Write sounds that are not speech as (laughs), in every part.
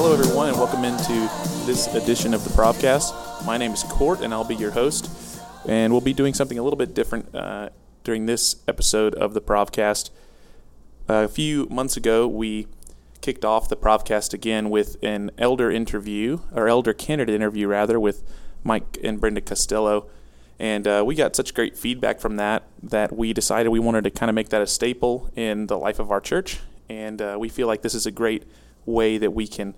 Hello, everyone, and welcome into this edition of the Provcast. My name is Court, and I'll be your host. And we'll be doing something a little bit different uh, during this episode of the Provcast. a few months ago, we kicked off the Provcast again with an elder interview, or elder candidate interview, rather, with Mike and Brenda Costello. And uh, we got such great feedback from that that we decided we wanted to kind of make that a staple in the life of our church. And uh, we feel like this is a great way that we can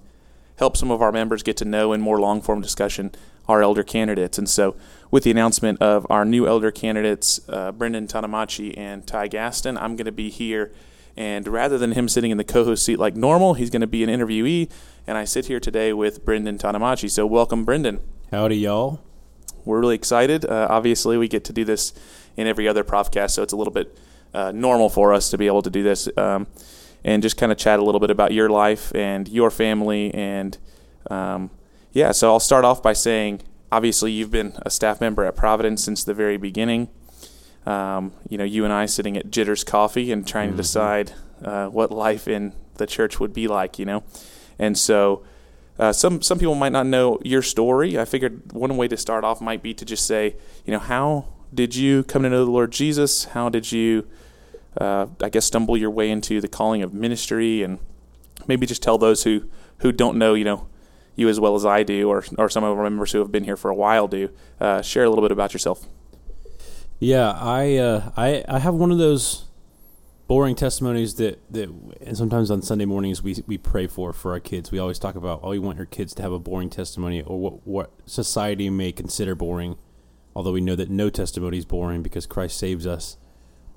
help some of our members get to know in more long form discussion our elder candidates. And so, with the announcement of our new elder candidates, uh, Brendan Tanamachi and Ty Gaston, I'm going to be here. And rather than him sitting in the co host seat like normal, he's going to be an interviewee. And I sit here today with Brendan Tanamachi. So, welcome, Brendan. Howdy, y'all. We're really excited. Uh, obviously, we get to do this in every other Provcast, so it's a little bit uh, normal for us to be able to do this. Um, and just kind of chat a little bit about your life and your family. And um, yeah, so I'll start off by saying obviously, you've been a staff member at Providence since the very beginning. Um, you know, you and I sitting at Jitters Coffee and trying mm-hmm. to decide uh, what life in the church would be like, you know. And so, uh, some some people might not know your story. I figured one way to start off might be to just say, you know, how did you come to know the Lord Jesus? How did you uh, I guess, stumble your way into the calling of ministry, and maybe just tell those who who don't know, you know, you as well as I do, or or some of our members who have been here for a while do. Uh, share a little bit about yourself. Yeah, I uh, I I have one of those boring testimonies that that and sometimes on Sunday mornings we we pray for for our kids. We always talk about oh, we want your kids to have a boring testimony or what what society may consider boring, although we know that no testimony is boring because Christ saves us.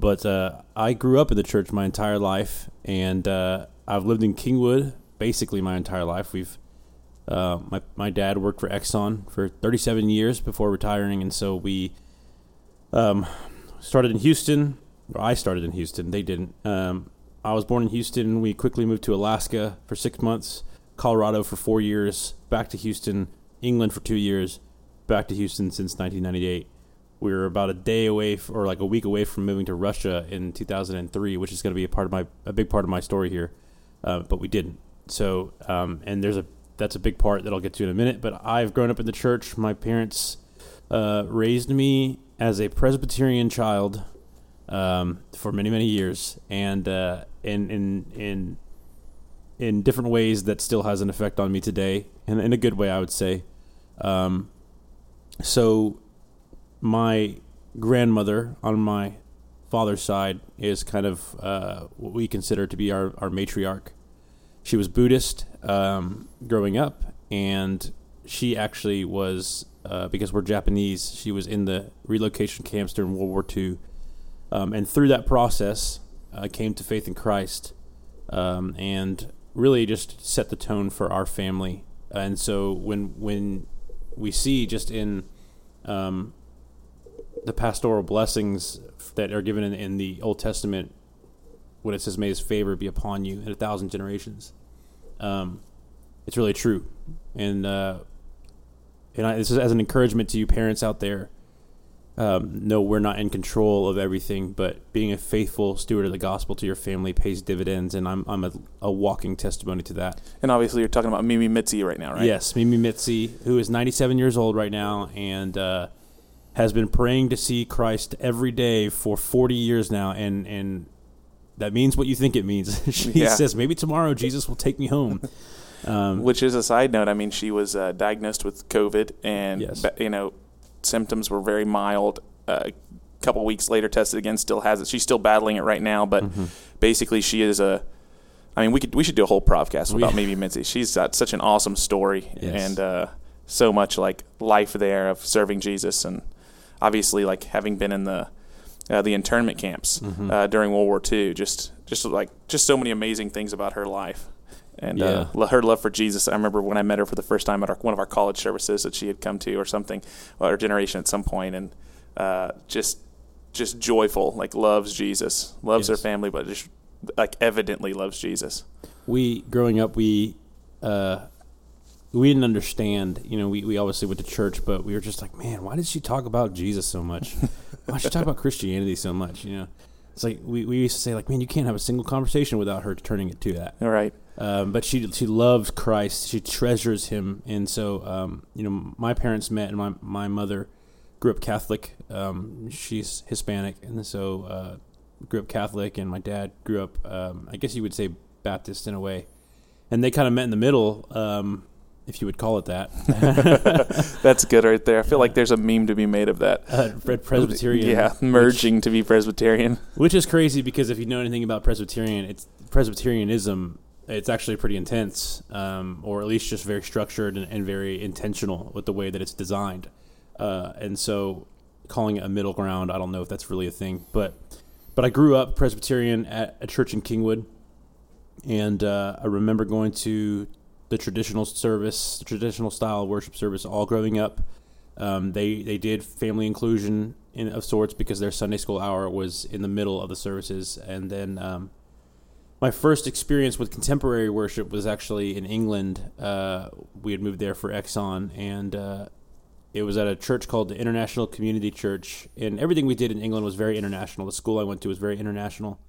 But uh, I grew up in the church my entire life, and uh, I've lived in Kingwood basically my entire life. We've uh, my my dad worked for Exxon for 37 years before retiring, and so we um, started in Houston. Or I started in Houston. They didn't. Um, I was born in Houston. We quickly moved to Alaska for six months, Colorado for four years, back to Houston, England for two years, back to Houston since 1998 we were about a day away f- or like a week away from moving to Russia in 2003, which is going to be a part of my a big part of my story here, uh, but we didn't. So um, and there's a that's a big part that I'll get to in a minute. But I've grown up in the church. My parents uh, raised me as a Presbyterian child um, for many many years, and uh, in in in in different ways that still has an effect on me today, and in a good way, I would say. Um, so my grandmother on my father's side is kind of uh, what we consider to be our, our matriarch. She was Buddhist um, growing up, and she actually was, uh, because we're Japanese, she was in the relocation camps during World War II. Um, and through that process, uh, came to faith in Christ um, and really just set the tone for our family. And so when, when we see just in um, the pastoral blessings that are given in, in, the Old Testament when it says, "May His favor be upon you in a thousand generations." Um, it's really true, and uh, and I, this is as an encouragement to you parents out there. Um, no, we're not in control of everything, but being a faithful steward of the gospel to your family pays dividends, and I'm I'm a, a walking testimony to that. And obviously, you're talking about Mimi Mitzi right now, right? Yes, Mimi Mitzi, who is 97 years old right now, and uh, has been praying to see Christ every day for 40 years now, and and that means what you think it means. (laughs) she yeah. says, maybe tomorrow Jesus will take me home. Um, (laughs) Which is a side note. I mean, she was uh, diagnosed with COVID, and yes. you know, symptoms were very mild. Uh, a couple weeks later, tested again, still has it. She's still battling it right now, but mm-hmm. basically, she is a. I mean, we could we should do a whole podcast about (laughs) maybe Mitzi. She's got such an awesome story, yes. and uh, so much like life there of serving Jesus and obviously like having been in the uh, the internment camps mm-hmm. uh, during World War II. Just just like just so many amazing things about her life and uh, yeah. uh, her love for Jesus. I remember when I met her for the first time at our, one of our college services that she had come to or something, or our generation at some point, and uh, just just joyful, like loves Jesus, loves yes. her family, but just like evidently loves Jesus. We growing up, we uh, we didn't understand. You know, we, we obviously went to church, but we were just like, man, why did she talk about Jesus so much? (laughs) why did she talk about Christianity so much? You know, It's like we, we used to say like, man, you can't have a single conversation without her turning it to that. All right. Um, but she she loves Christ. She treasures Him, and so um, you know, my parents met, and my my mother grew up Catholic. Um, she's Hispanic, and so uh, grew up Catholic, and my dad grew up, um, I guess you would say Baptist in a way, and they kind of met in the middle, um, if you would call it that. (laughs) That's good right there. I feel like there's a meme to be made of that. uh, Presbyterian, Yeah, merging to be Presbyterian. which is crazy because if you know anything about Presbyterian, it's Presbyterianism. It's actually pretty intense, um, or at least just very structured and, and very intentional with the way that it's designed. Uh, and so, calling it a middle ground, I don't know if that's really a thing, but but I grew up Presbyterian at a church in Kingwood, and uh, I remember going to the traditional service, the traditional style worship service, all growing up. Um, they they did family inclusion in of sorts because their Sunday school hour was in the middle of the services, and then um, my first experience with contemporary worship was actually in England. Uh, we had moved there for Exxon, and uh, it was at a church called the International Community Church. And everything we did in England was very international. The school I went to was very international.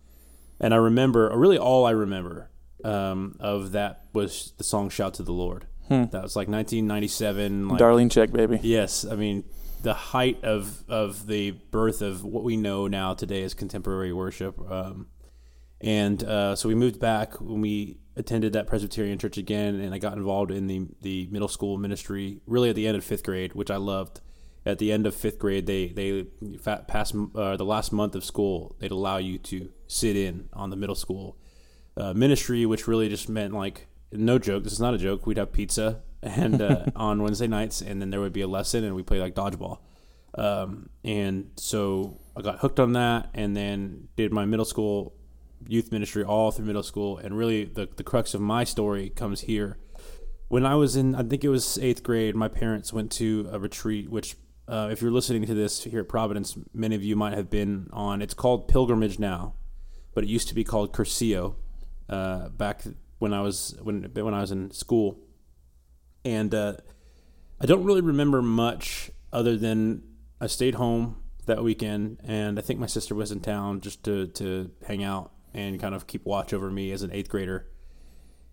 And I remember, or really all I remember um, of that was the song "Shout to the Lord." Hmm. That was like 1997. Like, Darlene Zschech, baby. Yes, I mean the height of of the birth of what we know now today as contemporary worship. Um, and uh, so we moved back when we attended that Presbyterian church again, and I got involved in the the middle school ministry. Really, at the end of fifth grade, which I loved. At the end of fifth grade, they they past uh, the last month of school, they'd allow you to sit in on the middle school uh, ministry, which really just meant like no joke. This is not a joke. We'd have pizza (laughs) and uh, (laughs) on Wednesday nights, and then there would be a lesson, and we play like dodgeball. Um, and so I got hooked on that, and then did my middle school youth ministry all through middle school. And really, the the crux of my story comes here. When I was in, I think it was eighth grade, my parents went to a retreat, which. Uh, if you're listening to this here at Providence, many of you might have been on. It's called Pilgrimage now, but it used to be called Cursillo uh, back when I was when when I was in school, and uh, I don't really remember much other than I stayed home that weekend, and I think my sister was in town just to to hang out and kind of keep watch over me as an eighth grader.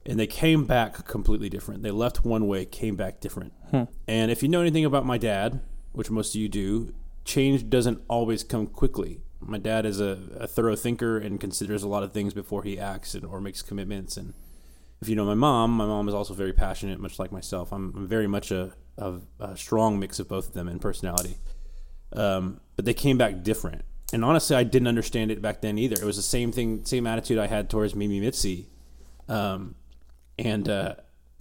And they came back completely different. They left one way, came back different. And if you know anything about my dad, which most of you do, change doesn't always come quickly. My dad is a, a thorough thinker and considers a lot of things before he acts and, or makes commitments. And if you know my mom, my mom is also very passionate, much like myself. I'm, I'm very much a, a, a strong mix of both of them in personality. Um, but they came back different. And honestly, I didn't understand it back then either. It was the same thing, same attitude I had towards Mimi Mitzi. Um, and uh,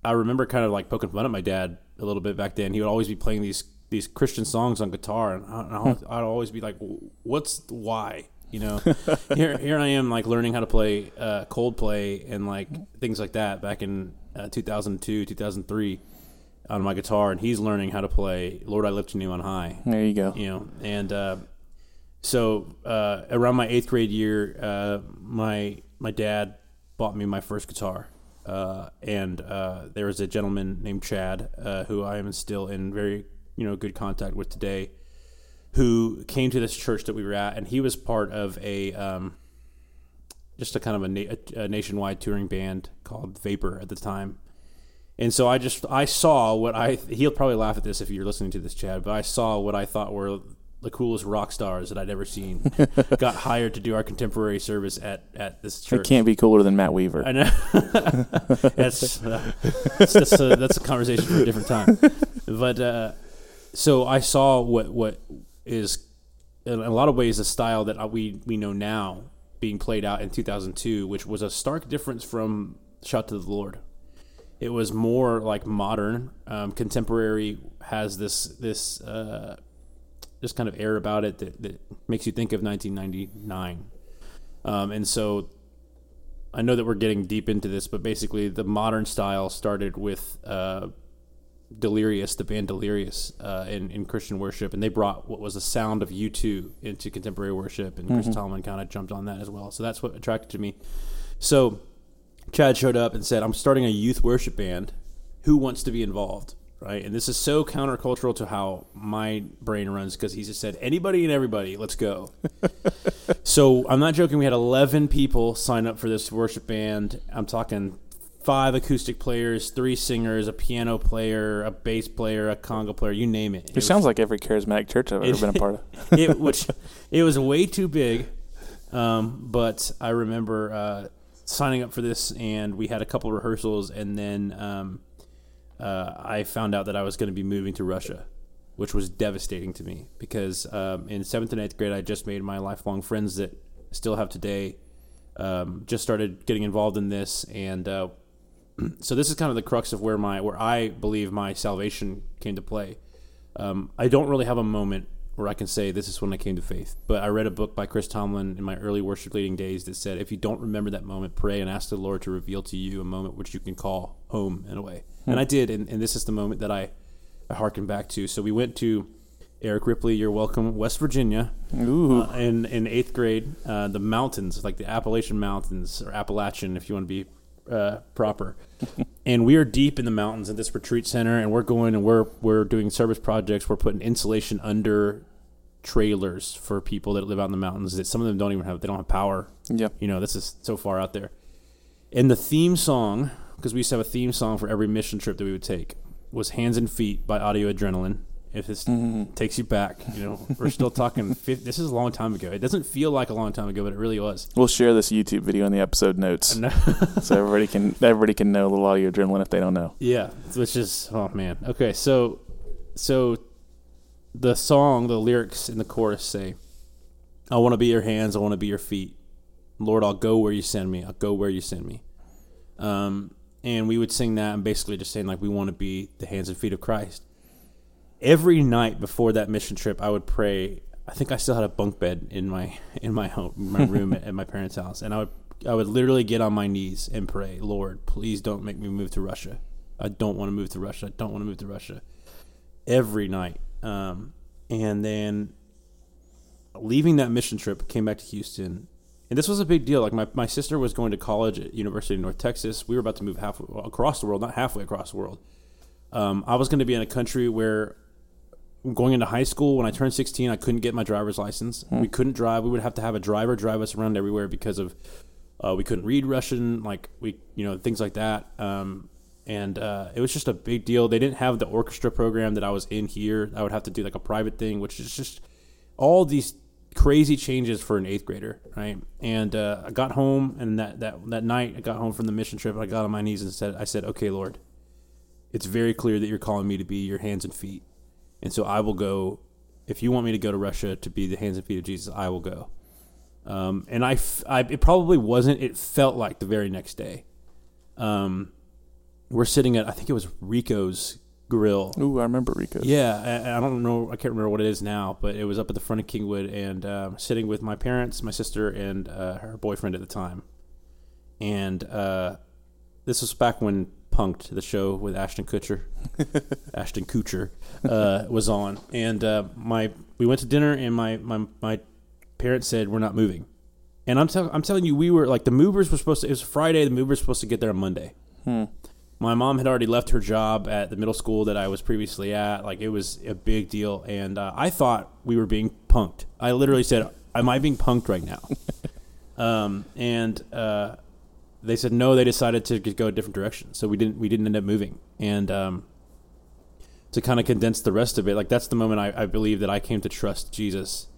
I remember kind of like poking fun at my dad a little bit back then. He would always be playing these these Christian songs on guitar, and, I, I'd, I'd always be like, "What's why?" You know, (laughs) here here I am like learning how to play uh, Coldplay and like things like that back in uh, 2002, 2003 on my guitar, and he's learning how to play "Lord, I Lift Your Name on High." There you go. you know and uh, so uh, around my eighth grade year uh, my my dad bought me my first guitar uh, and uh, there was a gentleman named chad uh, who i am still in very you know good contact with today who came to this church that we were at and he was part of a um, just a kind of a, na- a nationwide touring band called vapor at the time and so I just I saw what I he'll probably laugh at this if you're listening to this, Chad, but I saw what I thought were the coolest rock stars that I'd ever seen. (laughs) Got hired to do our contemporary service at at this church. It can't be cooler than Matt Weaver. I know. (laughs) that's uh, that's, that's, a, that's a conversation for a different time. (laughs) But uh, so I saw what what is in a lot of ways a style that we we know now being played out in 2002, which was a stark difference from "Shout to the Lord." It was more like modern, um, contemporary. Has this this uh, this kind of air about it that, that makes you think of 1999. Um, and so I know that we're getting deep into this, but basically the modern style started with uh, Delirious, the band Delirious, uh, in, in Christian worship, and they brought what was the sound of U2 into contemporary worship, and Chris Tomlin kind of jumped on that as well. So that's what attracted to me. So Chad showed up and said, I'm starting a youth worship band. Who wants to be involved? Right. And this is so countercultural to how my brain runs because he just said, anybody and everybody, let's go. (laughs) So I'm not joking. We had 11 people sign up for this worship band. I'm talking five acoustic players, three singers, a piano player, a bass player, a conga player, you name it. It, it sounds like every charismatic church I've ever been a part of. (laughs) it, which it was way too big, um, but I remember uh, signing up for this, and we had a couple rehearsals, and then um, uh, I found out that I was going to be moving to Russia, which was devastating to me because um, in seventh and eighth grade, I just made my lifelong friends that still have today. Um, just started getting involved in this, and uh, (clears throat) so this is kind of the crux of where my where I believe my salvation came to play. Um, I don't really have a moment where I can say this is when I came to faith, but I read a book by Chris Tomlin in my early worship leading days that said if you don't remember that moment, pray and ask the Lord to reveal to you a moment which you can call home in a way. Hmm. And I did, and, and, this is the moment that I, I harken back to. So we went to Eric Ripley, you're welcome, West Virginia, uh, in in eighth grade. Uh, the mountains, like the Appalachian Mountains or Appalachian, if you want to be uh, proper. and we are deep in the mountains at this retreat center, and we're going and we're we're doing service projects. We're putting insulation under trailers for people that live out in the mountains. That some of them don't even have they don't have power. Yeah, you know this is so far out there. And the theme song, because we used to have a theme song for every mission trip that we would take, was "Hands and Feet" by Audio Adrenaline if this mm-hmm. takes you back, you know, we're still talking. (laughs) 50, this is a long time ago. It doesn't feel like a long time ago, but it really was. We'll share this YouTube video in the episode notes, (laughs) so everybody can everybody can know a little audio adrenaline if they don't know. Yeah, which is oh man. Okay, so so the song, the lyrics in the chorus say, "I want to be your hands. I want to be your feet, Lord. I'll go where you send me. I'll go where you send me." Um, and we would sing that and basically just saying like we want to be the hands and feet of Christ every night before that mission trip, I would pray. I think I still had a bunk bed in my in my home, my (laughs) room at, at my parents' house, and I would I would literally get on my knees and pray, Lord, please don't make me move to Russia. I don't want to move to Russia. I don't want to move to Russia. Every night, um, and then leaving that mission trip, came back to Houston, and this was a big deal. Like my, my sister was going to college at University of North Texas. We were about to move halfway across the world, not halfway across the world. Um, I was going to be in a country where going into high school when I turned 16, I couldn't get my driver's license. Hmm. We couldn't drive. We would have to have a driver drive us around everywhere because of uh, we couldn't read Russian, like we you know things like that. Um, and uh, it was just a big deal. They didn't have the orchestra program that I was in here. I would have to do like a private thing, which is just all these crazy changes for an eighth grader, right? And uh, I got home, and that, that that night I got home from the mission trip. I got on my knees and said, "I said, okay, Lord, it's very clear that you're calling me to be your hands and feet." And so I will go. If you want me to go to Russia to be the hands and feet of Jesus, I will go. Um, and I, I, it probably wasn't. It felt like the very next day. Um, we're sitting at I think it was Rico's Grill. Ooh, I remember Rico's. Yeah, I, I, don't know. I can't remember what it is now, but it was up at the front of Kingwood, and uh, sitting with my parents, my sister, and uh, her boyfriend at the time. And uh, this was back when Punked, the show with Ashton Kutcher, (laughs) Ashton Kutcher, uh, was on, and uh, my we went to dinner, and my my my parents said we're not moving, and I'm tell, I'm telling you, we were like the movers were supposed to. It was Friday. The movers were supposed to get there on Monday. Hmm. My mom had already left her job at the middle school that I was previously at. Like it was a big deal, and uh, I thought we were being punked. I literally said, "Am I being punked right now?" (laughs) um, and uh, they said no. They decided to go a different direction, so we didn't we didn't end up moving. And um, to kind of condense the rest of it, like that's the moment I, I believe that I came to trust Jesus.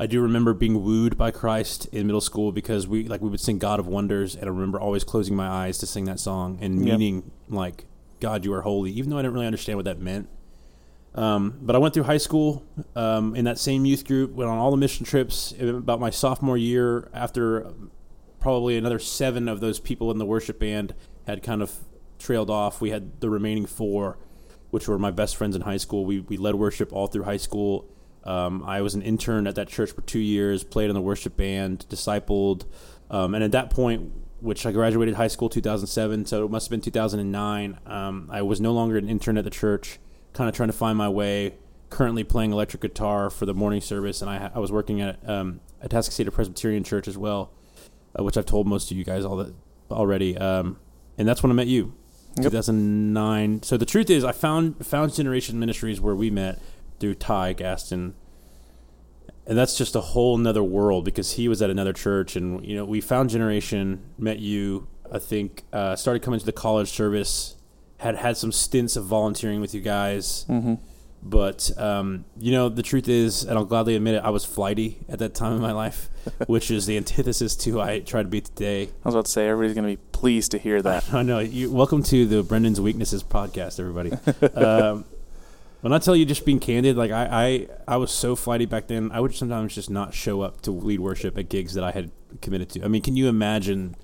I do remember being wooed by Christ in middle school because we like we would sing God of Wonders, and I remember always closing my eyes to sing that song and meaning yep. like God, you are holy, even though I didn't really understand what that meant. Um, but I went through high school um, in that same youth group, went on all the mission trips. About my sophomore year, after probably another seven of those people in the worship band had kind of trailed off. We had the remaining four, which were my best friends in high school. We, we led worship all through high school. Um, I was an intern at that church for two years, played in the worship band, discipled. Um, and at that point, which I graduated high school 2007, so it must have been 2009, um, I was no longer an intern at the church, kind of trying to find my way. Currently playing electric guitar for the morning service, and I, I was working at um, Atascocita Presbyterian Church as well uh, which I've told most of you guys all that already. Um, and that's when I met you, yep. 2009. So the truth is, I found found Generation Ministries where we met through Ty Gaston. and that's just a whole nother world because he was at another church, and you know, we found Generation, met you. I think uh, started coming to the college service, had had some stints of volunteering with you guys. Mm-hmm. But um, you know, the truth is, and I'll gladly admit it, I was flighty at that time in my life, (laughs) which is the antithesis to who I try to be today. I was about to say everybody's going to be pleased to hear that. (laughs) I know. You, welcome to the Brendan's Weaknesses podcast, everybody. um, (laughs) when I tell you just being candid, like I, I, I was so flighty back then. I would sometimes just not show up to lead worship at gigs that I had committed to. I mean, can you imagine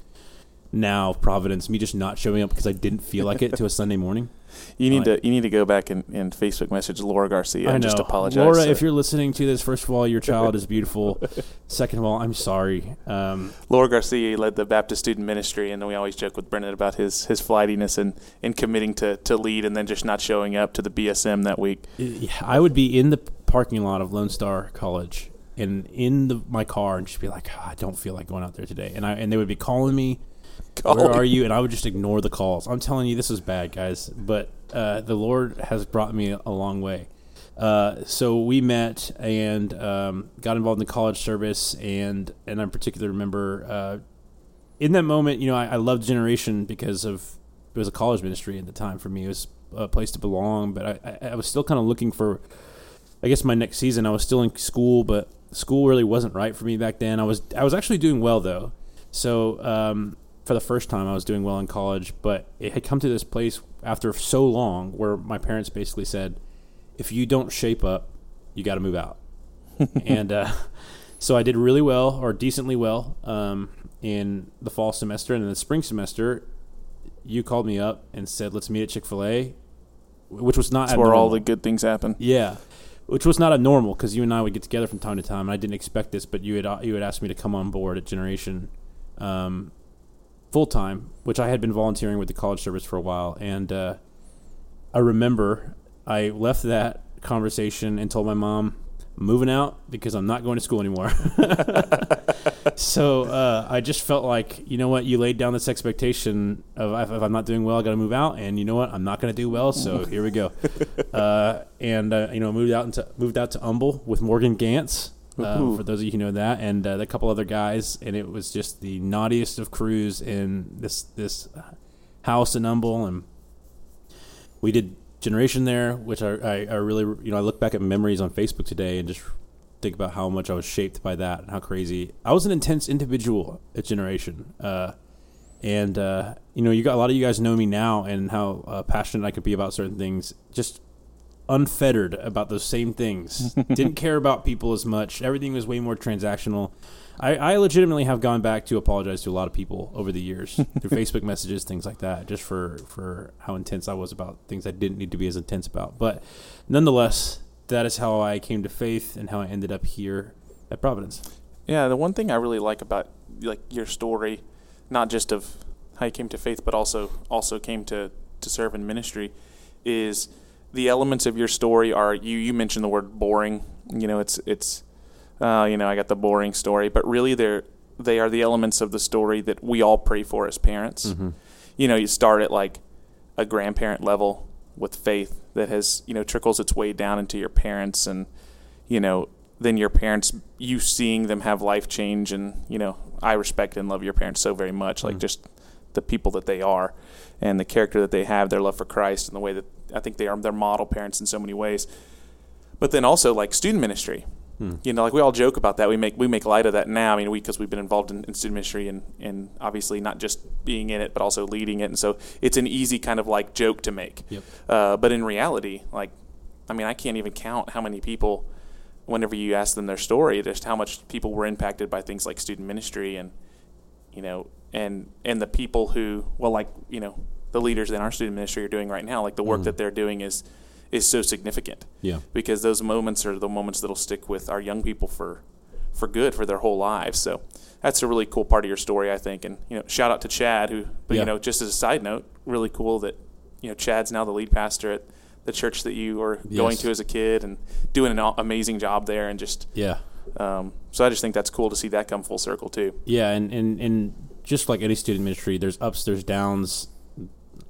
now Providence me just not showing up because I didn't feel like it to a Sunday morning? (laughs) You need Like- to you need to go back and, and Facebook message Laura Garcia I and just apologize. Laura, to- if you're listening to this, first of all, your child is (laughs) beautiful. Second of all, I'm sorry. Um, Laura Garcia led the Baptist student ministry, and we always joke with Brendan about his his flightiness and, and committing to, to lead and then just not showing up to the BSM that week. I would be in the parking lot of Lone Star College and in the, my car and just be like, "Ah, I don't feel like going out there today. And I and they would be calling me, where are you? And I would just ignore the calls. I'm telling you, this is bad, guys. But uh, the Lord has brought me a long way. Uh, so we met and um, got involved in the college service, and and I particularly remember uh, in that moment, you know, I, I loved Generation because of it was a college ministry at the time for me. It was a place to belong, but I, I, I was still kind of looking for, I guess, my next season. I was still in school, but school really wasn't right for me back then. I was I was actually doing well though, so um, for the first time I was doing well in college. But it had come to this place after so long where my parents basically said, if you don't shape up, you got to move out. (laughs) and uh, so I did really well or decently well um, in the fall semester, and in the spring semester, you called me up and said, "Let's meet at Chick Fil A," which was not That's where all the good things happen. Yeah, which was not abnormal because you and I would get together from time to time. And I didn't expect this, but you had uh, you had asked me to come on board at Generation um, full time, which I had been volunteering with the college service for a while. And uh, I remember I left that conversation and told my mom. Moving out because I'm not going to school anymore. (laughs) so uh, I just felt like, you know what, you laid down this expectation of if, if I'm not doing well, I got to move out, and you know what, I'm not going to do well, so here we go. (laughs) Uh, and uh, you know, moved out into moved out to Humble with Morgan Gantz. Ooh. for those of you who know that, and uh, a couple other guys, and it was just the naughtiest of crews in this this house in Humble, and we did Generation there, which I, I, I really you know I look back at memories on Facebook today and just think about how much I was shaped by that and how crazy I was an intense individual at Generation. Uh, and uh, you know, you got a lot of you guys know me now and how uh, passionate I could be about certain things. Just unfettered about those same things. (laughs) Didn't care about people as much. Everything was way more transactional. I, I legitimately have gone back to apologize to a lot of people over the years (laughs) through Facebook messages, things like that, just for for how intense I was about things I didn't need to be as intense about. But nonetheless, that is how I came to faith and how I ended up here at Providence. Yeah, the one thing I really like about like your story, not just of how you came to faith, but also also came to to serve in ministry, is the elements of your story are you you mentioned the word boring. You know, it's it's uh, you know I got the boring story, but really they're they are the elements of the story that we all pray for as parents. You know, you start at like a grandparent level with faith that has you know trickles its way down into your parents and you know then your parents you seeing them have life change and you know i respect and love your parents so very much like Mm. just the people that they are and the character that they have their love for christ and the way that i think they are their model parents in so many ways. But then also like student ministry. Hmm. you know like we all joke about that. We make we make light of that now. I mean we because we've been involved in, in student ministry and and obviously not just being in it but also leading it. And so it's an easy kind of like joke to make. Yep. uh, but in reality like i mean i can't even count how many people whenever you ask them their story just how much people were impacted by things like student ministry and you know and and the people who well like you know the leaders in our student ministry are doing right now like the work Mhm. that they're doing is is so significant Yeah. because those moments are the moments that'll stick with our young people for for good for their whole lives. So that's a really cool part of your story, I think. And you know, shout out to Chad, who, but Yeah. you know, just as a side note, really cool that you know Chad's now the lead pastor at the church that you were going to as a kid and doing an amazing job there. And just Yeah. um, so I just think that's cool to see that come full circle too. Yeah, and, and, and just like any student ministry, there's ups, there's downs.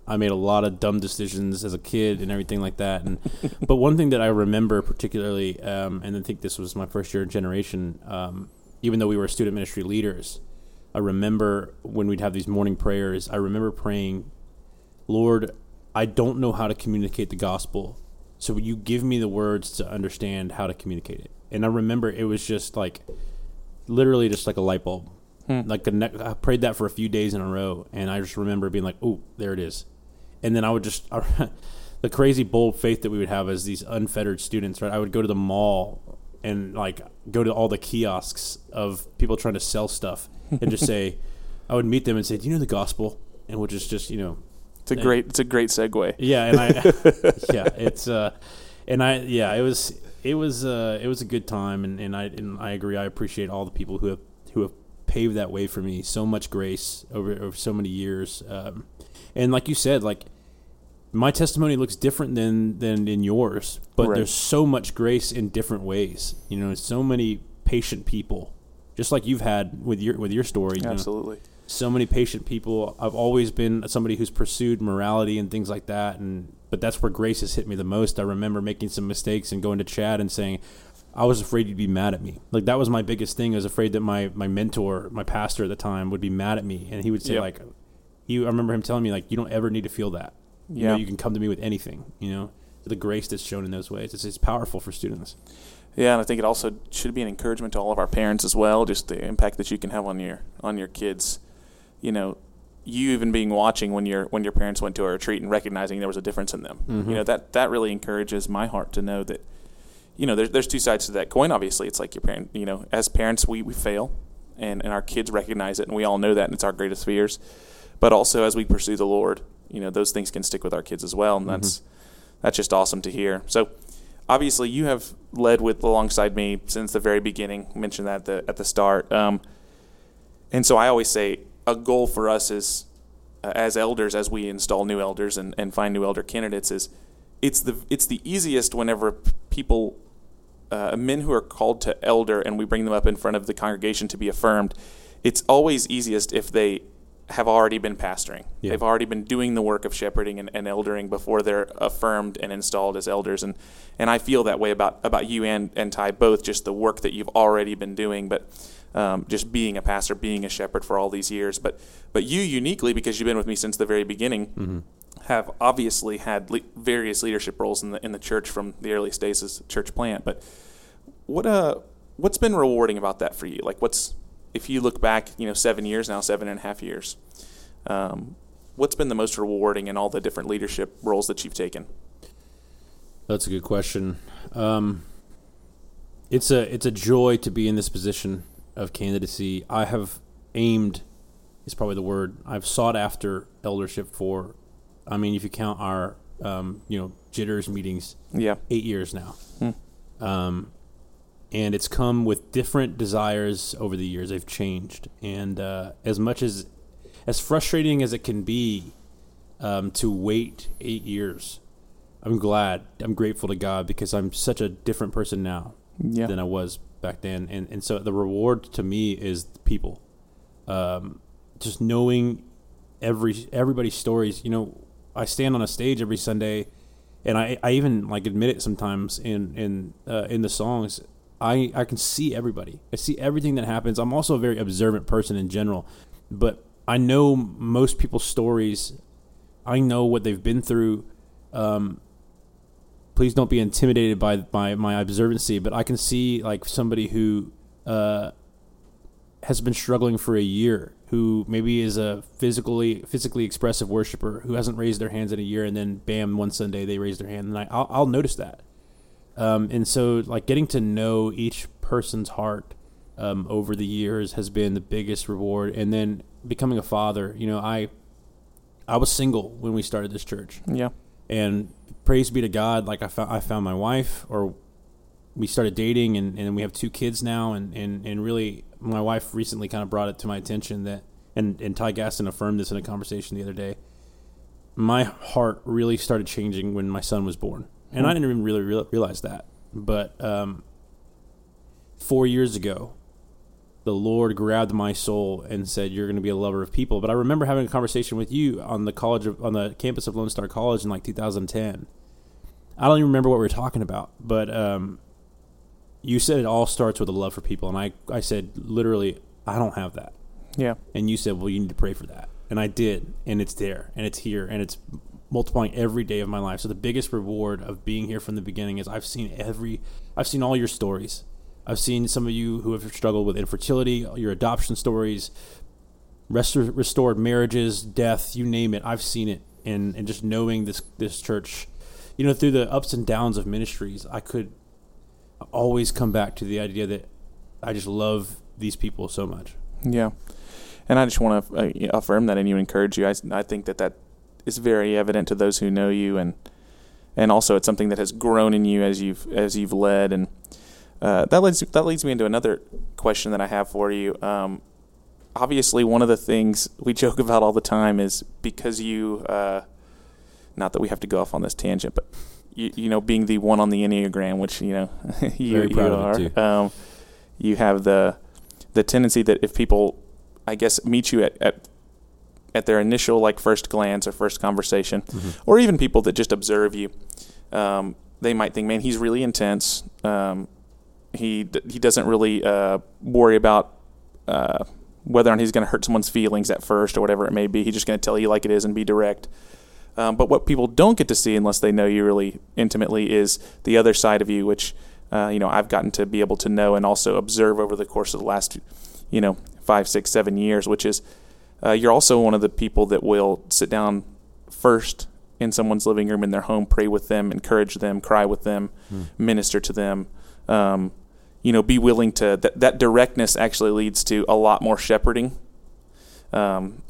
I made a lot of dumb decisions as a kid and everything like that. And but one thing that I remember particularly, um, and I think this was my first year in generation, um, even though we were student ministry leaders, I remember when we'd have these morning prayers. I remember praying, Lord, I don't know how to communicate the gospel, so you give me the words to understand how to communicate it. And I remember it was just like, literally just like a light bulb. Hmm. Like the ne- I prayed that for a few days in a row, and I just remember being like, "Oh, there it is," and then I would just (laughs) the crazy bold faith that we would have as these unfettered students. Right, I would go to the mall and like go to all the kiosks of people trying to sell stuff and just (laughs) say, I would meet them and say, "Do you know the gospel?" And which is just just, you know It's a And- great it's a great segue. yeah, and I (laughs) yeah, it's uh and I yeah, it was it was uh it was a good time and, and I and I agree. I appreciate all the people who have who have paved that way for me. So much grace over over so many years. Um and like you said, like my testimony looks different than than in yours, but Right. there's so much grace in different ways. You know, so many patient people, just like you've had with your with your story. You know? Absolutely. so many patient people. I've always been somebody who's pursued morality and things like that, and but that's where grace has hit me the most. I remember making some mistakes and going to Chad and saying, "I was afraid you'd be mad at me." Like that was my biggest thing. I was afraid that my my mentor, my pastor at the time, would be mad at me, and he would say Yep. like, "You." I remember him telling me like, "You don't ever need to feel that. You know, Yeah. you can come to me with anything." You know, the grace that's shown in those ways. It's, it's powerful for students. Yeah, and I think it also should be an encouragement to all of our parents as well, just the impact that you can have on your on your kids. You know, you even being watching when your when your parents went to a retreat and recognizing there was a difference in them. Mhm. You know, that that really encourages my heart to know that you know, there's there's two sides to that coin obviously. It's like your parent, you know, as parents we, we fail and, and our kids recognize it and we all know that and it's our greatest fears. But also as we pursue the Lord, you know, those things can stick with our kids as well and that's that's just awesome to hear. So obviously you have led with alongside me since the very beginning. Mentioned that at the at the start, um, and so I always say a goal for us is uh, as elders as we install new elders and, and find new elder candidates is it's the it's the easiest whenever people uh, men who are called to elder and we bring them up in front of the congregation to be affirmed. It's always easiest if they have already been pastoring. Yeah. They've already been doing the work of shepherding and, and eldering before they're affirmed and installed as elders. And, and I feel that way about, about you and, and Ty, both just the work that you've already been doing, but um, just being a pastor, being a shepherd for all these years. But, but you uniquely, because you've been with me since the very beginning, have obviously had le- various leadership roles in the, in the church from the early days as church plant. But what, uh, what's been rewarding about that for you? Like what's, if you look back, you know, seven years now, seven and a half years, um, what's been the most rewarding in all the different leadership roles that you've taken? That's a good question. Um, it's a it's a joy to be in this position of candidacy. I have aimed is probably the word. I've sought after eldership for. I mean, if you count our um, you know jitters meetings, Yeah. eight years now. Hmm. Um, and it's come with different desires over the years. They've changed, and uh, as much as as frustrating as it can be um, to wait eight years, I'm glad. I'm grateful to God because I'm such a different person now Yeah. than I was back then, and and so the reward to me is the people. Um, just knowing every everybody's stories. You know, I stand on a stage every Sunday, and I, I even like admit it sometimes in in uh, in the songs. I I can see everybody. I see everything that happens. I'm also a very observant person in general, but I know most people's stories. I know what they've been through. Um, please don't be intimidated by by my observancy, but I can see like somebody who uh, has been struggling for a year, who maybe is a physically physically expressive worshiper who hasn't raised their hands in a year, and then bam, one Sunday they raise their hand, and I, I'll, I'll notice that. Um, and so, like getting to know each person's heart um, over the years has been the biggest reward. And then becoming a father, you know, I I was single when we started this church, Yeah. and praise be to God, like I found I found my wife, or we started dating, and, and we have two kids now, and, and, and really, my wife recently kind of brought it to my attention that, and and Ty Gaston affirmed this in a conversation the other day. My heart really started changing when my son was born, and I didn't even really real- realize that. But um, four years ago, the Lord grabbed my soul and said, "You're going to be a lover of people." But I remember having a conversation with you on the college of, on the campus of Lone Star College in like 2010. I don't even remember what we were talking about, but um, you said it all starts with a love for people, and I I said literally, I don't have that. Yeah. And you said, well, you need to pray for that, and I did, and it's there, and it's here, and it's multiplying every day of my life. So the biggest reward of being here from the beginning is I've seen every, I've seen all your stories. I've seen some of you who have struggled with infertility, your adoption stories, rest- restored marriages, death, you name it. I've seen it, and and just knowing this this church, you know, through the ups and downs of ministries, I could always come back to the idea that I just love these people so much. Yeah. And I just want to uh, affirm that and you encourage you. I, I think that that is very evident to those who know you and and also it's something that has grown in you as you've as you've led and uh, that leads that leads me into another question that I have for you. Um, obviously, one of the things we (laughs) joke about all the time is because you, uh, not that we have to go off on this tangent, but you, you know, being the one on the enneagram, which you know (laughs) you, you are. Um, you have the the tendency that if people, I guess, meet you at, at at their initial like first glance or first conversation, or even people that just observe you, um, they might think, man, he's really intense. Um, he he doesn't really uh, worry about uh, whether or not he's going to hurt someone's feelings at first or whatever it may be. He's just going to tell you like it is and be direct. Um, but what people don't get to see unless they know you really intimately is the other side of you, which uh, you know I've gotten to be able to know and also observe over the course of the last you know five, six, seven years, which is uh, you're also one of the people that will sit down first in someone's living room in their home, pray with them, encourage them, cry with them, minister to them. Um, you know, be willing to that, that directness actually leads to a lot more shepherding. Um,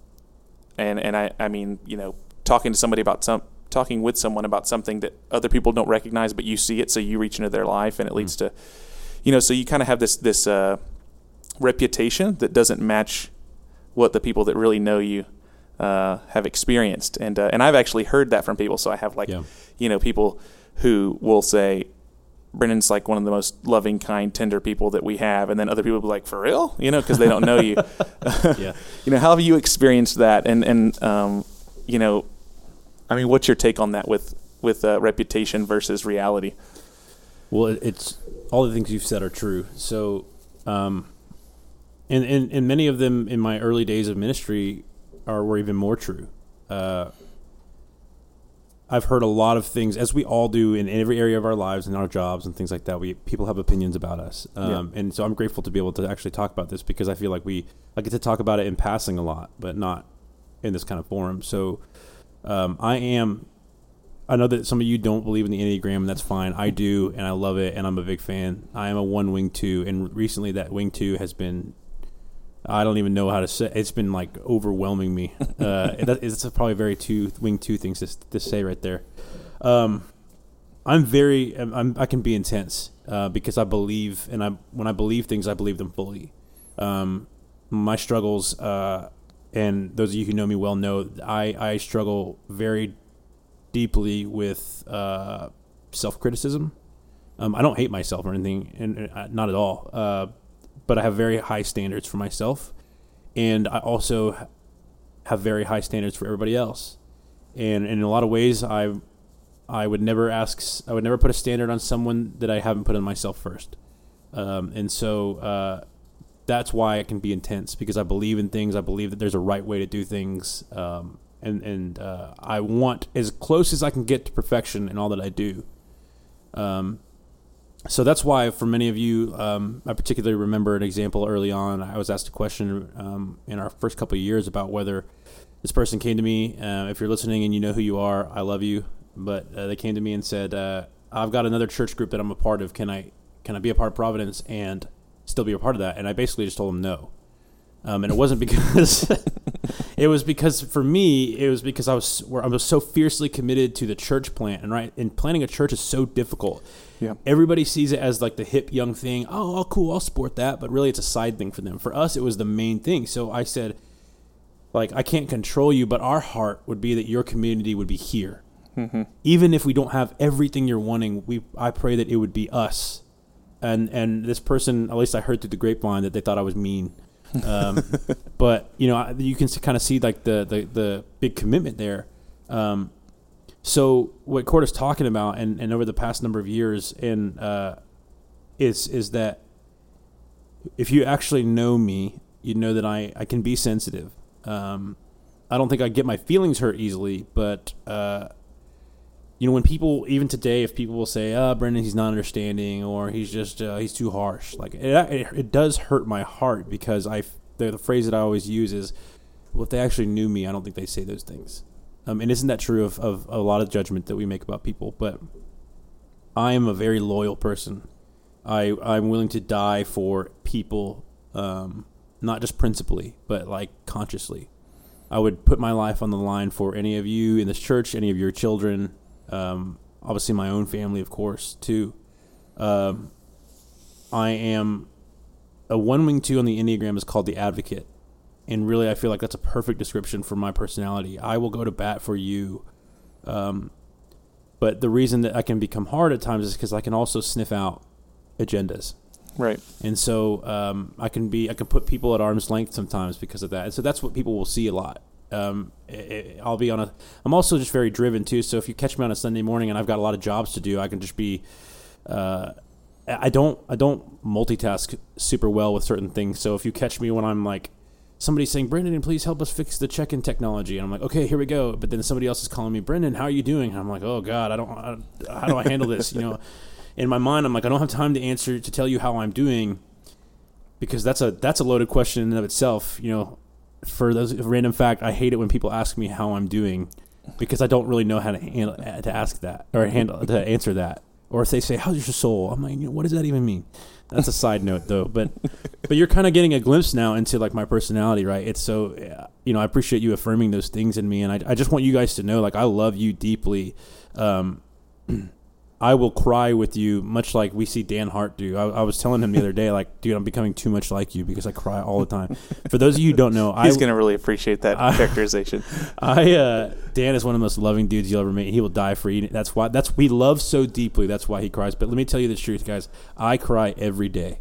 and and I I mean you know talking to somebody about some talking with someone about something that other people don't recognize, but you see it, so you reach into their life, and it leads to, you know, so you kind of have this this uh, reputation that doesn't match what the people that really know you uh, have experienced, and uh, and I've actually heard that from people. So I have like, Yeah. you know, people who will say. Brendan's like one of the most loving, kind, tender people that we have, and then other people will be like, "For real?" You know, because they don't know you. (laughs) (laughs) Yeah. you know, how have you experienced that? And and um, you know, I mean, what's your take on that with with uh, reputation versus reality? Well, it's all the things you've said are true. So, um, and, and and many of them in my early days of ministry are were even more true. Uh, I've heard a lot of things, as we all do in every area of our lives and our jobs and things like that. We people have opinions about us, um, and so I'm grateful to be able to actually talk about this because I feel like we I get to talk about it in passing a lot, but not in this kind of forum. So, um, I am I know that some of you don't believe in the Enneagram, and that's fine. I do, and I love it, and I'm a big fan. I am a one wing two, and recently that wing two has been. I don't even know how to say. It's been like overwhelming me. (laughs) Uh, that, it's probably very two wing two things to, to say right there. Um, I'm very. I'm, I'm, I can be intense uh, because I believe, and I when I believe things, I believe them fully. Um, my struggles, uh, and those of you who know me well know, I I struggle very deeply with uh, self criticism. Um, I don't hate myself or anything, and, and uh, not at all. But I have very high standards for myself, and I also have very high standards for everybody else. And, and in a lot of ways, I I would never ask. I would never put a standard on someone that I haven't put on myself first. Um, and so uh, that's why it can be intense because I believe in things. I believe that there's a right way to do things, um, and and uh, I want as close as I can get to perfection in all that I do. Um, so that's why, for many of you, um, I particularly remember an example early on. I was asked a question um, in our first couple of years about whether this person came to me. Uh, if you're listening and you know who you are, I love you. But uh, they came to me and said, uh, "I've got another church group that I'm a part of. Can I can I be a part of Providence and still be a part of that?" And I basically just told them no. Um, and it wasn't (laughs) because it was because for me it was because I was I was so fiercely committed to the church plant and right and planning a church is so difficult. Yeah. Everybody sees it as like the hip young thing. Oh, oh, cool, I'll sport that, but really it's a side thing for them. For us, it was the main thing. So I said, like, I can't control you, but our heart would be that your community would be here. Even if we don't have everything you're wanting, we I pray that it would be us and and this person, at least I heard through the grapevine that they thought I was mean. Um, (laughs) but you know, I- you can kind of see like the the the big commitment there. Um, so what Court is talking about, and, and over the past number of years, and uh, is is that if you actually know me, you know that I, I can be sensitive. Um, I don't think I get my feelings hurt easily, but uh, you know when people even today, if people will say, "Ah, Brendan, he's not understanding," or "He's just uh, he's too harsh," like it, it, it does hurt my heart because I the, the phrase that I always use is, "Well, if they actually knew me, I don't think they say those things." Um, and isn't that true of, of a lot of judgment that we make about people? But I am a very loyal person. I I'm willing to die for people, um, not just principally, but like consciously. I would put my life on the line for any of you in this church, any of your children, um, obviously my own family, of course, too. Um, I am a one wing two on the Enneagram is called the advocate. And really, I feel like that's a perfect description for my personality. I will go to bat for you. Um, but the reason that I can become hard at times is because I can also sniff out agendas. Right. And so um, I can be I can put people at arm's length sometimes because of that. And so that's what people will see a lot. Um, i i I'll be on a. I'm also just very driven too. So if you catch me on a Sunday morning and I've got a lot of jobs to do, I can just be. Uh, I don't I don't multitask super well with certain things. So if you catch me when I'm like somebody's saying, Brendan, please help us fix the check-in technology, and I'm like, okay, here we go. But then somebody else is calling me, Brendan, how are you doing? And I'm like, oh God, I don't. I, how do I handle this? You know, (laughs) in my mind, I'm like, I don't have time to answer to tell you how I'm doing, because that's a that's a loaded question in and of itself. You know, for those random fact, I hate it when people ask me how I'm doing, because I don't really know how to handle to ask that or handle to answer that. Or if they say, "How's your soul?" I'm like, you know, what does that even mean? That's a side note, though. But but you're kind of getting a glimpse now into like my personality, right? It's so uh, you know I appreciate you affirming those things in me, and I I just want you guys to know like I love you deeply. Um, (clears throat) I will cry with you, much like we see Dan Hart do. I, I was telling him the other day, like, dude, I'm becoming too much like you because I cry all the time. For those of you who don't know, (laughs) I He's going to really appreciate that I- characterization. (laughs) I uh, Dan is one of the most loving dudes you'll ever meet. He will die for you. That's why. That's we love so deeply. That's why he cries. But let me tell you the truth, guys. I cry every day,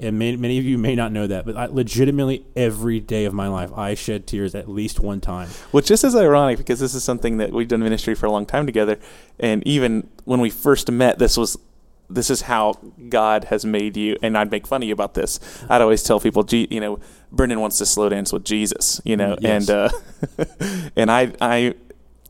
and many, many of you may not know that, but I, legitimately every day of my life, I shed tears at least one time. Which just is ironic because this is something that we've done ministry for a long time together, and even when we first met, this was this is how God has made you. And I'd make fun of you about this. I'd always tell people, "Gee, you know, Brendan wants to slow dance with Jesus, you know, Yes. and uh, (laughs) and I I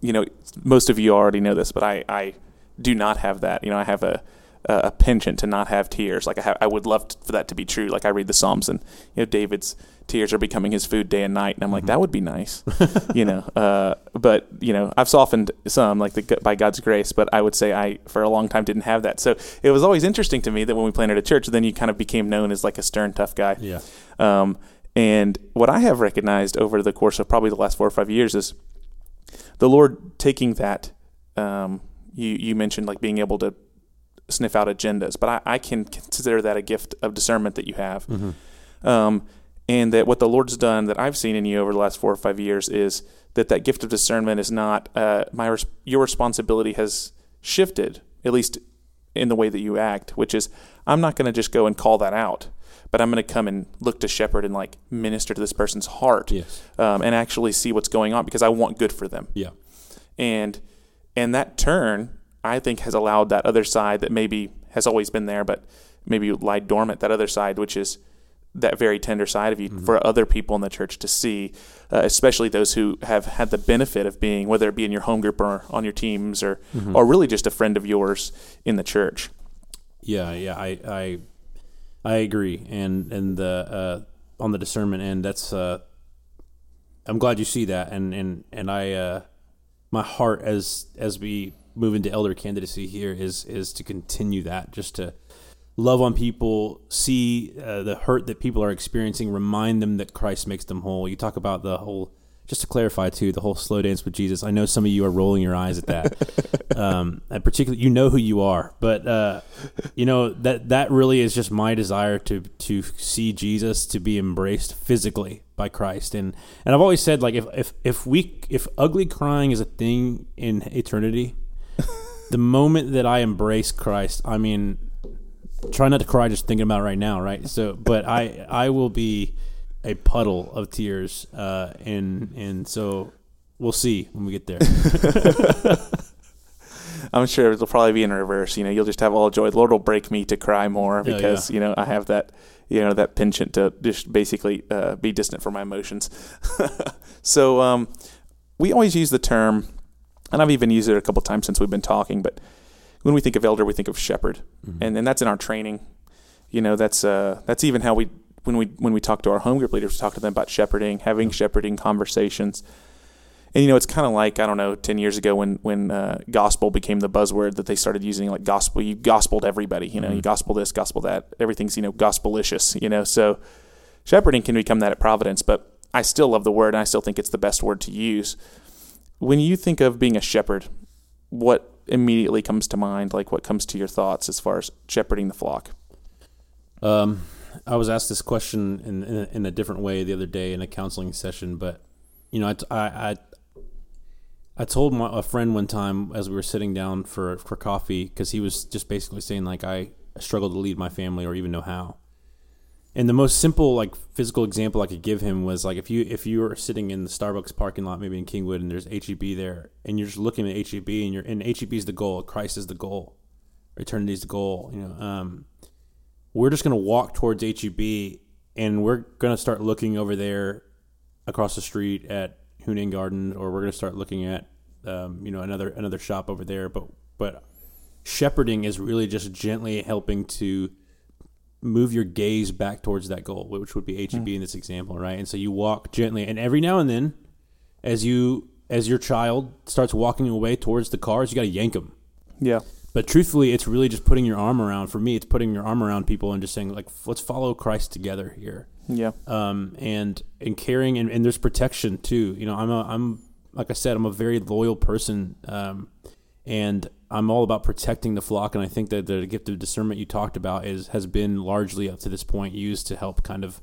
you know most of you already know this, but I I do not have that. You know, I have a a penchant to not have tears. Like I I would love t for that to be true. Like I read the Psalms and you know David's tears are becoming his food day and night, and I'm like that would be nice, (laughs) you know. Uh, but you know I've softened some like the, by God's grace, but I would say I for a long time didn't have that. So it was always interesting to me that when we planted a church, then you kind of became known as like a stern, tough guy. Yeah. Um, and what I have recognized over the course of probably the last four or five years is the Lord taking that. Um, you you mentioned like being able to sniff out agendas, but I, I can consider that a gift of discernment that you have. Um, and that what the Lord's done that I've seen in you over the last four or five years is that that gift of discernment is not uh, my res- your responsibility has shifted at least in the way that you act, which is I'm not going to just go and call that out, but I'm going to come and look to shepherd and like minister to this person's heart Yes. um, and actually see what's going on because I want good for them Yeah. and and that turn I think has allowed that other side that maybe has always been there but maybe lied dormant that other side which is that very tender side of you for other people in the church to see uh, especially those who have had the benefit of being whether it be in your home group or on your teams or or really just a friend of yours in the church. Yeah, yeah, I, I, I agree, and and the uh, on the discernment end, that's. Uh, I'm glad you see that, and and and I, uh, my heart as as we move into elder candidacy here is is to continue that, just to love on people, see uh, the hurt that people are experiencing, remind them that Christ makes them whole. You talk about the whole. Just to clarify too, the whole slow dance with Jesus. I know some of you are rolling your eyes at that, (laughs) um, and particularly you know who you are, but uh, you know that that really is just my desire to to see Jesus to be embraced physically by Christ, and and I've always said like if if if we if ugly crying is a thing in eternity, the moment that I embrace Christ, I mean, try not to cry just thinking about it right now, right? So, but I I will be a puddle of tears, uh, and and so we'll see when we get there. (laughs) I'm sure it'll probably be in reverse. You know, you'll just have all joy. The Lord will break me to cry more because yeah. you know I have that you know that penchant to just basically uh, be distant from my emotions. (laughs) so um, we always use the term, and I've even used it a couple times since we've been talking. But when we think of elder, we think of shepherd, and and that's in our training. You know, that's uh, that's even how we when we when we talk to our home group leaders, we talk to them about shepherding, having shepherding conversations. And you know, it's kind of like I don't know, ten years ago when when uh, gospel became the buzzword that they started using, like gospel. You gospeled everybody, you know, you gospel this, gospel that. Everything's you know gospelicious, you know. So shepherding can become that at Providence, but I still love the word, and I still think it's the best word to use. When you think of being a shepherd, what immediately comes to mind? Like what comes to your thoughts as far as shepherding the flock? Um, I was asked this question in, in, a, in a different way the other day in a counseling session, but you know, I, I, I told my, a friend one time as we were sitting down for, for coffee because he was just basically saying like I struggle to lead my family or even know how. And the most simple like physical example I could give him was like if you if you were sitting in the Starbucks parking lot maybe in Kingwood and there's HEB there and you're just looking at HEB and you're and HEB is the goal, Christ is the goal, eternity is the goal. You know, um, we're just gonna walk towards HEB and we're gonna start looking over there across the street at Hunan Garden, or we're gonna start looking at um, you know another another shop over there. But but shepherding is really just gently helping to move your gaze back towards that goal, which would be HEB in this example, right? And so you walk gently, and every now and then, as you as your child starts walking away towards the cars, you got to yank them. Yeah, But truthfully, it's really just putting your arm around. For me, it's putting your arm around people and just saying, like, let's follow Christ together here. yeah, Um, and and caring and, and there's protection too. You know, I'm a I'm like I said, I'm a very loyal person. Um, and I'm all about protecting the flock. And I think that the gift of discernment you talked about is has been largely up to this point used to help kind of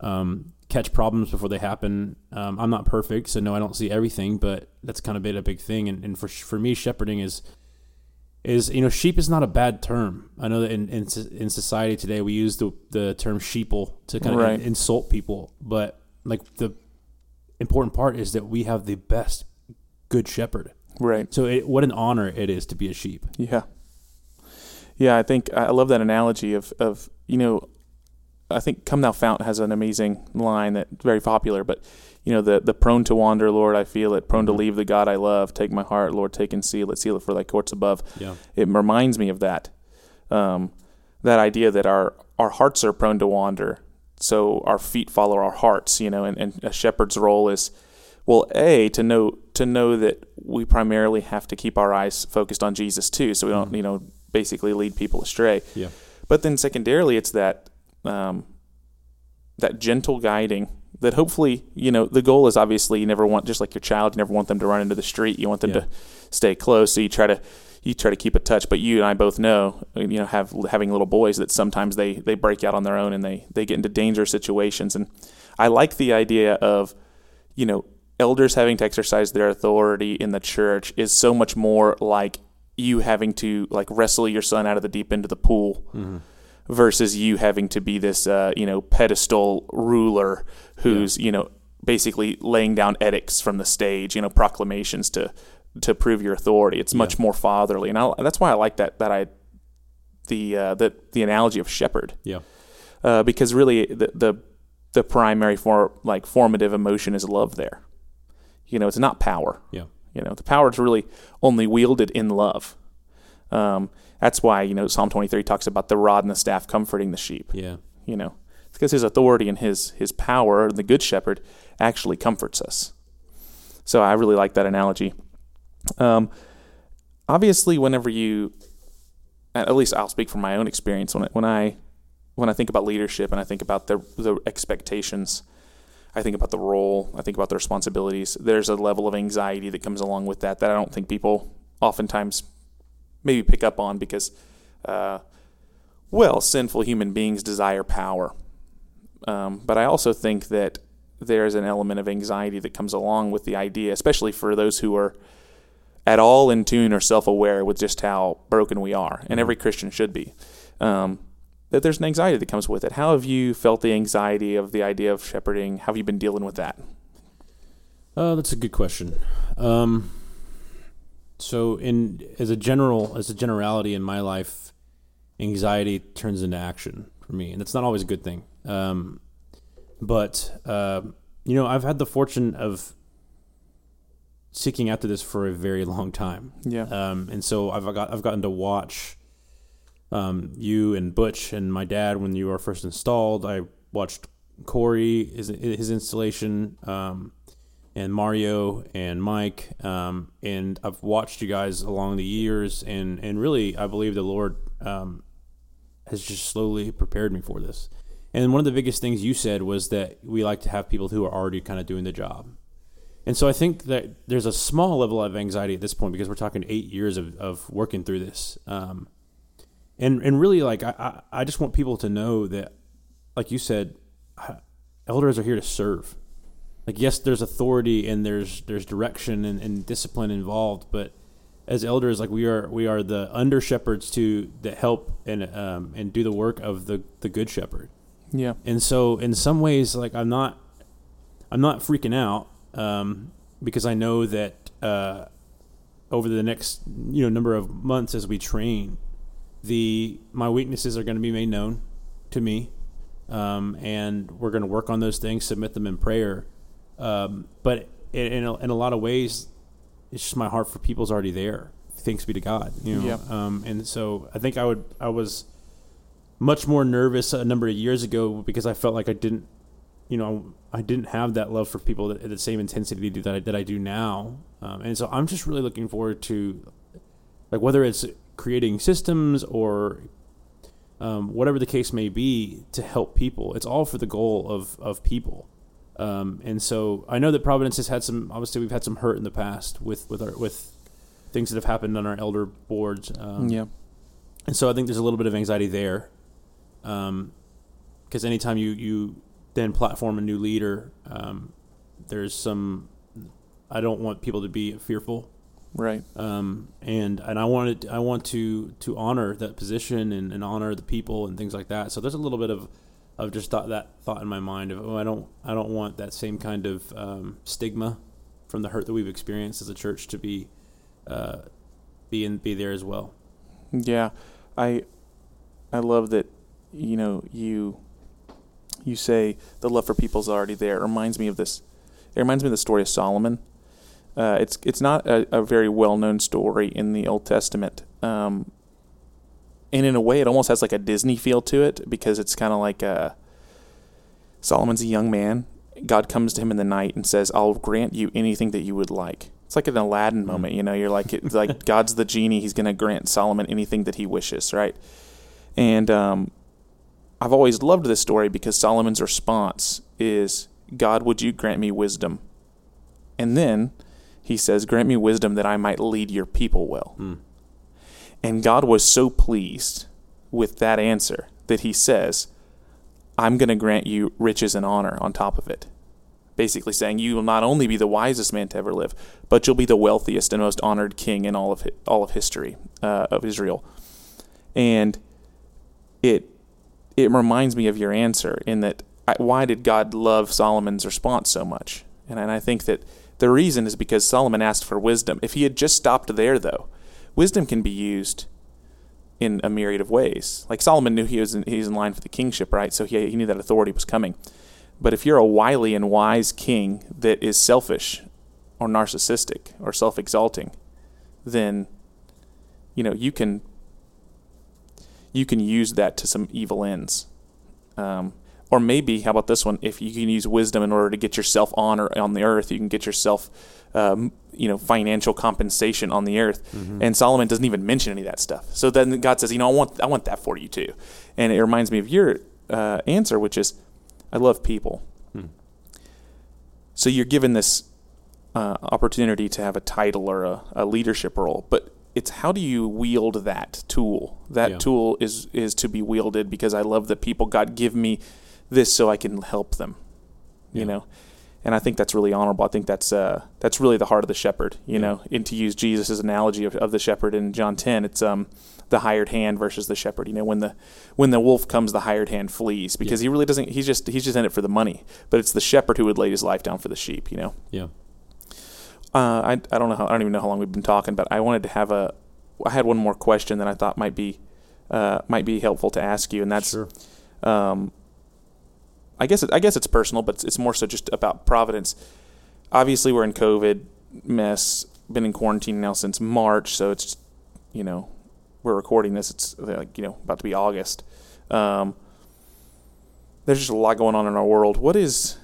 um, catch problems before they happen. Um, I'm not perfect, so no, I don't see everything, but that's kind of been a big thing. And, and for for me, shepherding is is you know sheep is not a bad term. I know that in in, in society today we use the the term sheeple to kind of Right. insult people, but like the important part is that we have the best good shepherd. Right. So it, what an honor it is to be a sheep. Yeah. Yeah, I think I love that analogy of, of you know, I think Come Thou Fount has an amazing line that's very popular, but you know, the the prone to wander, Lord, I feel it, prone to leave the God I love, take my heart, Lord, take and seal it, seal it for thy courts above. Yeah. It reminds me of that. Um, that idea that our our hearts are prone to wander, so our feet follow our hearts, you know, and, and a shepherd's role is well, a to know to know that we primarily have to keep our eyes focused on Jesus too, so we don't you know basically lead people astray. Yeah. But then secondarily, it's that um, that gentle guiding that hopefully you know the goal is obviously you never want just like your child you never want them to run into the street you want them Yeah. to stay close so you try to you try to keep a touch but you and I both know you know have having little boys that sometimes they they break out on their own and they they get into dangerous situations and I like the idea of you know elders having to exercise their authority in the church is so much more like you having to like wrestle your son out of the deep end of the pool versus you having to be this uh, you know pedestal ruler who's you know basically laying down edicts from the stage you know proclamations to to prove your authority. It's much more fatherly. And I, that's why I like that that I the uh, the the analogy of shepherd. Yeah. uh, because really the, the the primary for like formative emotion is love there you know it's not power Yeah. you know, the power is really only wielded in love. Um, that's why you know Psalm 23 talks about the rod and the staff comforting the sheep. Yeah. You know, it's because his authority and his his power, the good shepherd, actually comforts us. So I really like that analogy. Um, obviously, whenever you, at least I'll speak from my own experience when I, when I when I think about leadership and I think about the the expectations. I think about the role. I think about the responsibilities. There's a level of anxiety that comes along with that that I don't think people oftentimes maybe pick up on because, uh, well, sinful human beings desire power. Um, but I also think that there's an element of anxiety that comes along with the idea, especially for those who are at all in tune or self aware with just how broken we are. And every Christian should be. Um, that there's an anxiety that comes with it. How have you felt the anxiety of the idea of shepherding? How have you been dealing with that? Uh, that's a good question. Um, so, in as a general, as a generality in my life, anxiety turns into action for me, and that's not always a good thing. Um, but uh, you know, I've had the fortune of seeking after this for a very long time. Yeah. Um, and so I've got I've gotten to watch um, you and Butch and my dad when you were first installed. I watched Corey his his installation, um, and Mario and Mike, um, and I've watched you guys along the years, and and really I believe the Lord um, has just slowly prepared me for this. And one of the biggest things you said was that we like to have people who are already kind of doing the job. And so I think that there's a small level of anxiety at this point because we're talking eight years of, of working through this. Um, and, and really, like, I, I just want people to know that, like you said, elders are here to serve. Like, yes, there's authority and there's, there's direction and, and discipline involved, but as elders, like we are, we are the under shepherds to that help and, um, and do the work of the, the good shepherd. Yeah. And so in some ways, like I'm not, I'm not freaking out um, because I know that uh, over the next you know number of months as we train, the my weaknesses are going to be made known to me, um, and we're going to work on those things, submit them in prayer. Um, but in in a, in a, lot of ways, it's just my heart for people's already there. Thanks be to God, you know. Yeah. Um, and so I think I would I was much more nervous a number of years ago because I felt like I didn't, you know, I didn't have that love for people at the same intensity that I, that I do now. Um, and so I'm just really looking forward to, like, whether it's creating systems or um, whatever the case may be to help people. It's all for the goal of of people. Um, and so I know that Providence has had some. Obviously, we've had some hurt in the past with with our with things that have happened on our elder boards. Um, yeah. And so I think there's a little bit of anxiety there because um, anytime you you then platform a new leader, um, there's some. I don't want people to be fearful, right? Um, and and I wanted I want to to honor that position and, and honor the people and things like that. So there's a little bit of of just thought that thought in my mind of oh I don't I don't want that same kind of um, stigma from the hurt that we've experienced as a church to be uh, be in, be there as well. Yeah, I I love that you know, you you say the love for people is already there. It reminds me of this. It reminds me of the story of Solomon. Uh, it's it's not a, a very well known story in the Old Testament, um, and in a way, it almost has like a Disney feel to it because it's kind of like a, uh, Solomon's a young man. God comes to him in the night and says, "I'll grant you anything that you would like." It's like an Aladdin mm-hmm. moment, you know. You're like, it's like (laughs) God's the genie; He's going to grant Solomon anything that he wishes, right? And um, I've always loved this story because Solomon's response is, God, would you grant me wisdom? And then he says, Grant me wisdom that I might lead your people well. Mm. And God was so pleased with that answer that he says, I'm going to grant you riches and honor on top of it. Basically saying you will not only be the wisest man to ever live, but you'll be the wealthiest and most honored king in all of all of history uh, of Israel. And it it reminds me of your answer in that I, why did God love Solomon's response so much? And, and I think that the reason is because Solomon asked for wisdom. If he had just stopped there, though, wisdom can be used in a myriad of ways. Like Solomon knew he was in, he was in line for the kingship, right? So he, he knew that authority was coming. But if you're a wily and wise king that is selfish or narcissistic or self exalting, then you know you can you can use that to some evil ends. Um, or maybe, how about this one? If you can use wisdom in order to get yourself honor on the earth, you can get yourself, um, you know, financial compensation on the earth. Mm-hmm. And Solomon doesn't even mention any of that stuff. So then God says, you know, I want, I want that for you too. And it reminds me of your uh, answer, which is, I love people. Hmm. So you're given this uh, opportunity to have a title or a, a leadership role, but it's how do you wield that tool? That yeah. tool is is to be wielded because I love the people God give me this so I can help them. You yeah. know. and I think that's really honorable. I think that's uh, that's really the heart of the shepherd, you Yeah. know. And to use Jesus' analogy of, of the shepherd in John ten, it's um the hired hand versus the shepherd. You know, when the when the wolf comes, the hired hand flees because he really doesn't. He's just he's just in it for the money. But it's the shepherd who would lay his life down for the sheep. You know. Yeah. Uh, I I don't know how I don't even know how long we've been talking, but I wanted to have a. I had one more question that I thought might be uh, might be helpful to ask you, and that's sure. um, I guess it, I guess it's personal, but it's, it's more so just about Providence. Obviously, we're in COVID mess. Been in quarantine now since March, so it's you know we're recording this. It's like you know about to be August. Um, there's just a lot going on in our world. What is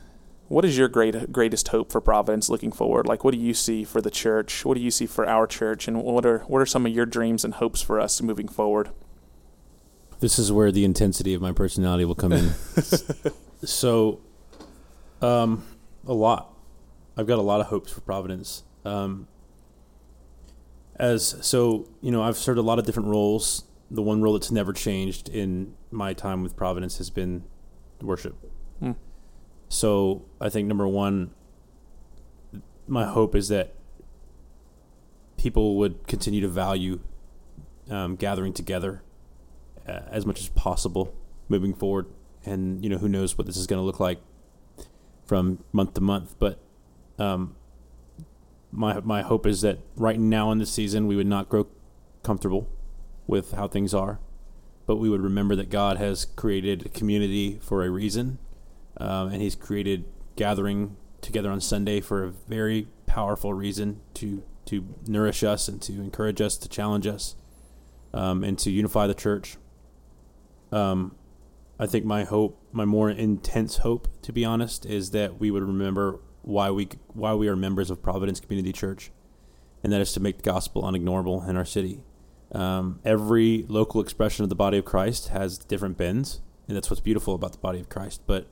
what is your great greatest hope for Providence looking forward? Like, what do you see for the church? What do you see for our church? And what are what are some of your dreams and hopes for us moving forward? This is where the intensity of my personality will come in. (laughs) so, um, a lot. I've got a lot of hopes for Providence. Um, as so, you know, I've served a lot of different roles. The one role that's never changed in my time with Providence has been worship. Hmm. So, I think number one, my hope is that people would continue to value um, gathering together uh, as much as possible moving forward. And you know, who knows what this is going to look like from month to month. But um, my my hope is that right now in the season we would not grow comfortable with how things are, but we would remember that God has created a community for a reason, um, and He's created gathering together on Sunday for a very powerful reason to to nourish us and to encourage us, to challenge us, um, and to unify the church. Um, I think my hope, my more intense hope, to be honest, is that we would remember why we why we are members of Providence Community Church, and that is to make the gospel unignorable in our city. Um, every local expression of the body of Christ has different bends, and that's what's beautiful about the body of Christ. But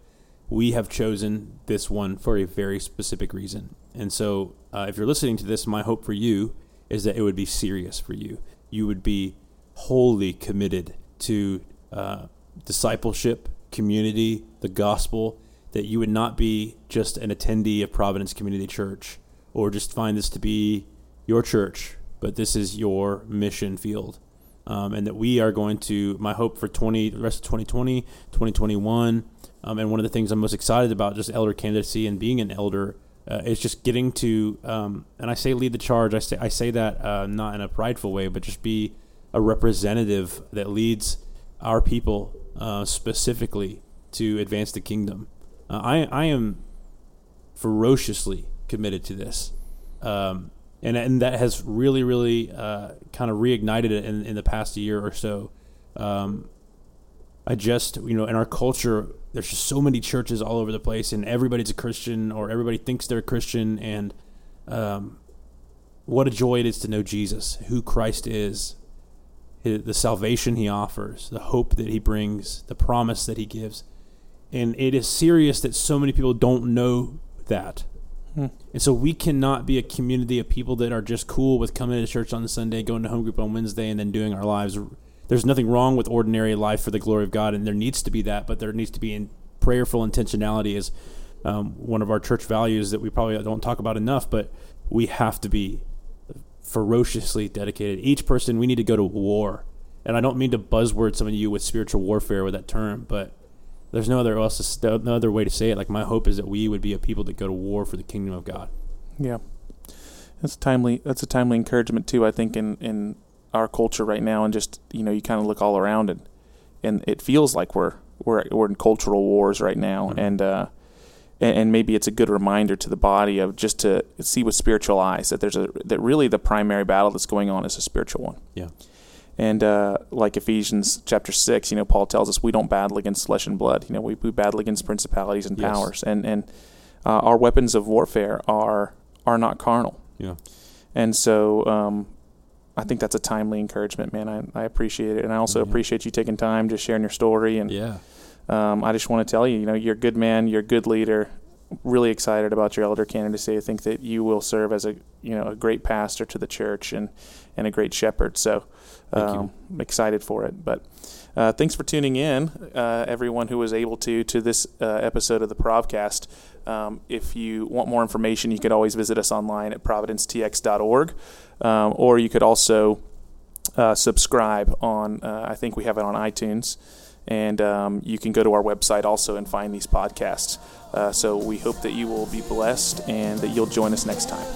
we have chosen this one for a very specific reason. And so, uh, if you're listening to this, my hope for you is that it would be serious for you. You would be wholly committed to uh, discipleship, community, the gospel, that you would not be just an attendee of Providence Community Church or just find this to be your church, but this is your mission field. Um, and that we are going to, my hope for 20, the rest of 2020, 2021, um, and one of the things I'm most excited about just elder candidacy and being an elder uh, is just getting to, um, and I say lead the charge. I say I say that uh, not in a prideful way, but just be a representative that leads our people uh, specifically to advance the kingdom. Uh, I I am ferociously committed to this, um, and and that has really really uh, kind of reignited it in in the past year or so. Um, I just you know in our culture there's just so many churches all over the place and everybody's a Christian or everybody thinks they're a Christian and um, what a joy it is to know Jesus, who Christ is, the salvation he offers, the hope that he brings, the promise that he gives. And it is serious that so many people don't know that. Hmm. And so we cannot be a community of people that are just cool with coming to church on Sunday, going to home group on Wednesday, and then doing our lives. There's nothing wrong with ordinary life for the glory of God, and there needs to be that, but there needs to be in prayerful intentionality is um, one of our church values that we probably don't talk about enough, but we have to be ferociously dedicated. Each person, we need to go to war. And I don't mean to buzzword some of you with spiritual warfare with that term, but there's no other else no other way to say it. Like my hope is that we would be a people that go to war for the kingdom of God. Yeah, that's timely. That's a timely encouragement too. I think in in our culture right now, and just you know, you kind of look all around and and it feels like we're we're we're in cultural wars right now, Mhm. and uh, and, and maybe it's a good reminder to the body of just to see with spiritual eyes that there's a that really the primary battle that's going on is a spiritual one. Yeah. And uh, like Ephesians chapter six, you know, Paul tells us we don't battle against flesh and blood. You know, we, we battle against principalities and Yes. powers, and and uh, our weapons of warfare are are not carnal. Yeah. And so um, I think that's a timely encouragement, man. I, I appreciate it. And I also Yeah. appreciate you taking time to sharing your story. And Yeah. Um, I just want to tell you, you know, you're a good man, you're a good leader. Really excited about your elder candidacy. I think that you will serve as a you know a great pastor to the church and and a great shepherd. So um, I'm excited for it. But uh, thanks for tuning in, uh, everyone who was able to to this uh, episode of the Provcast. Um, if you want more information, you could always visit us online at providencetx.org, um, or you could also uh, subscribe on, uh, I think we have it on iTunes, and um, you can go to our website also and find these podcasts. Uh, so we hope that you will be blessed and that you'll join us next time.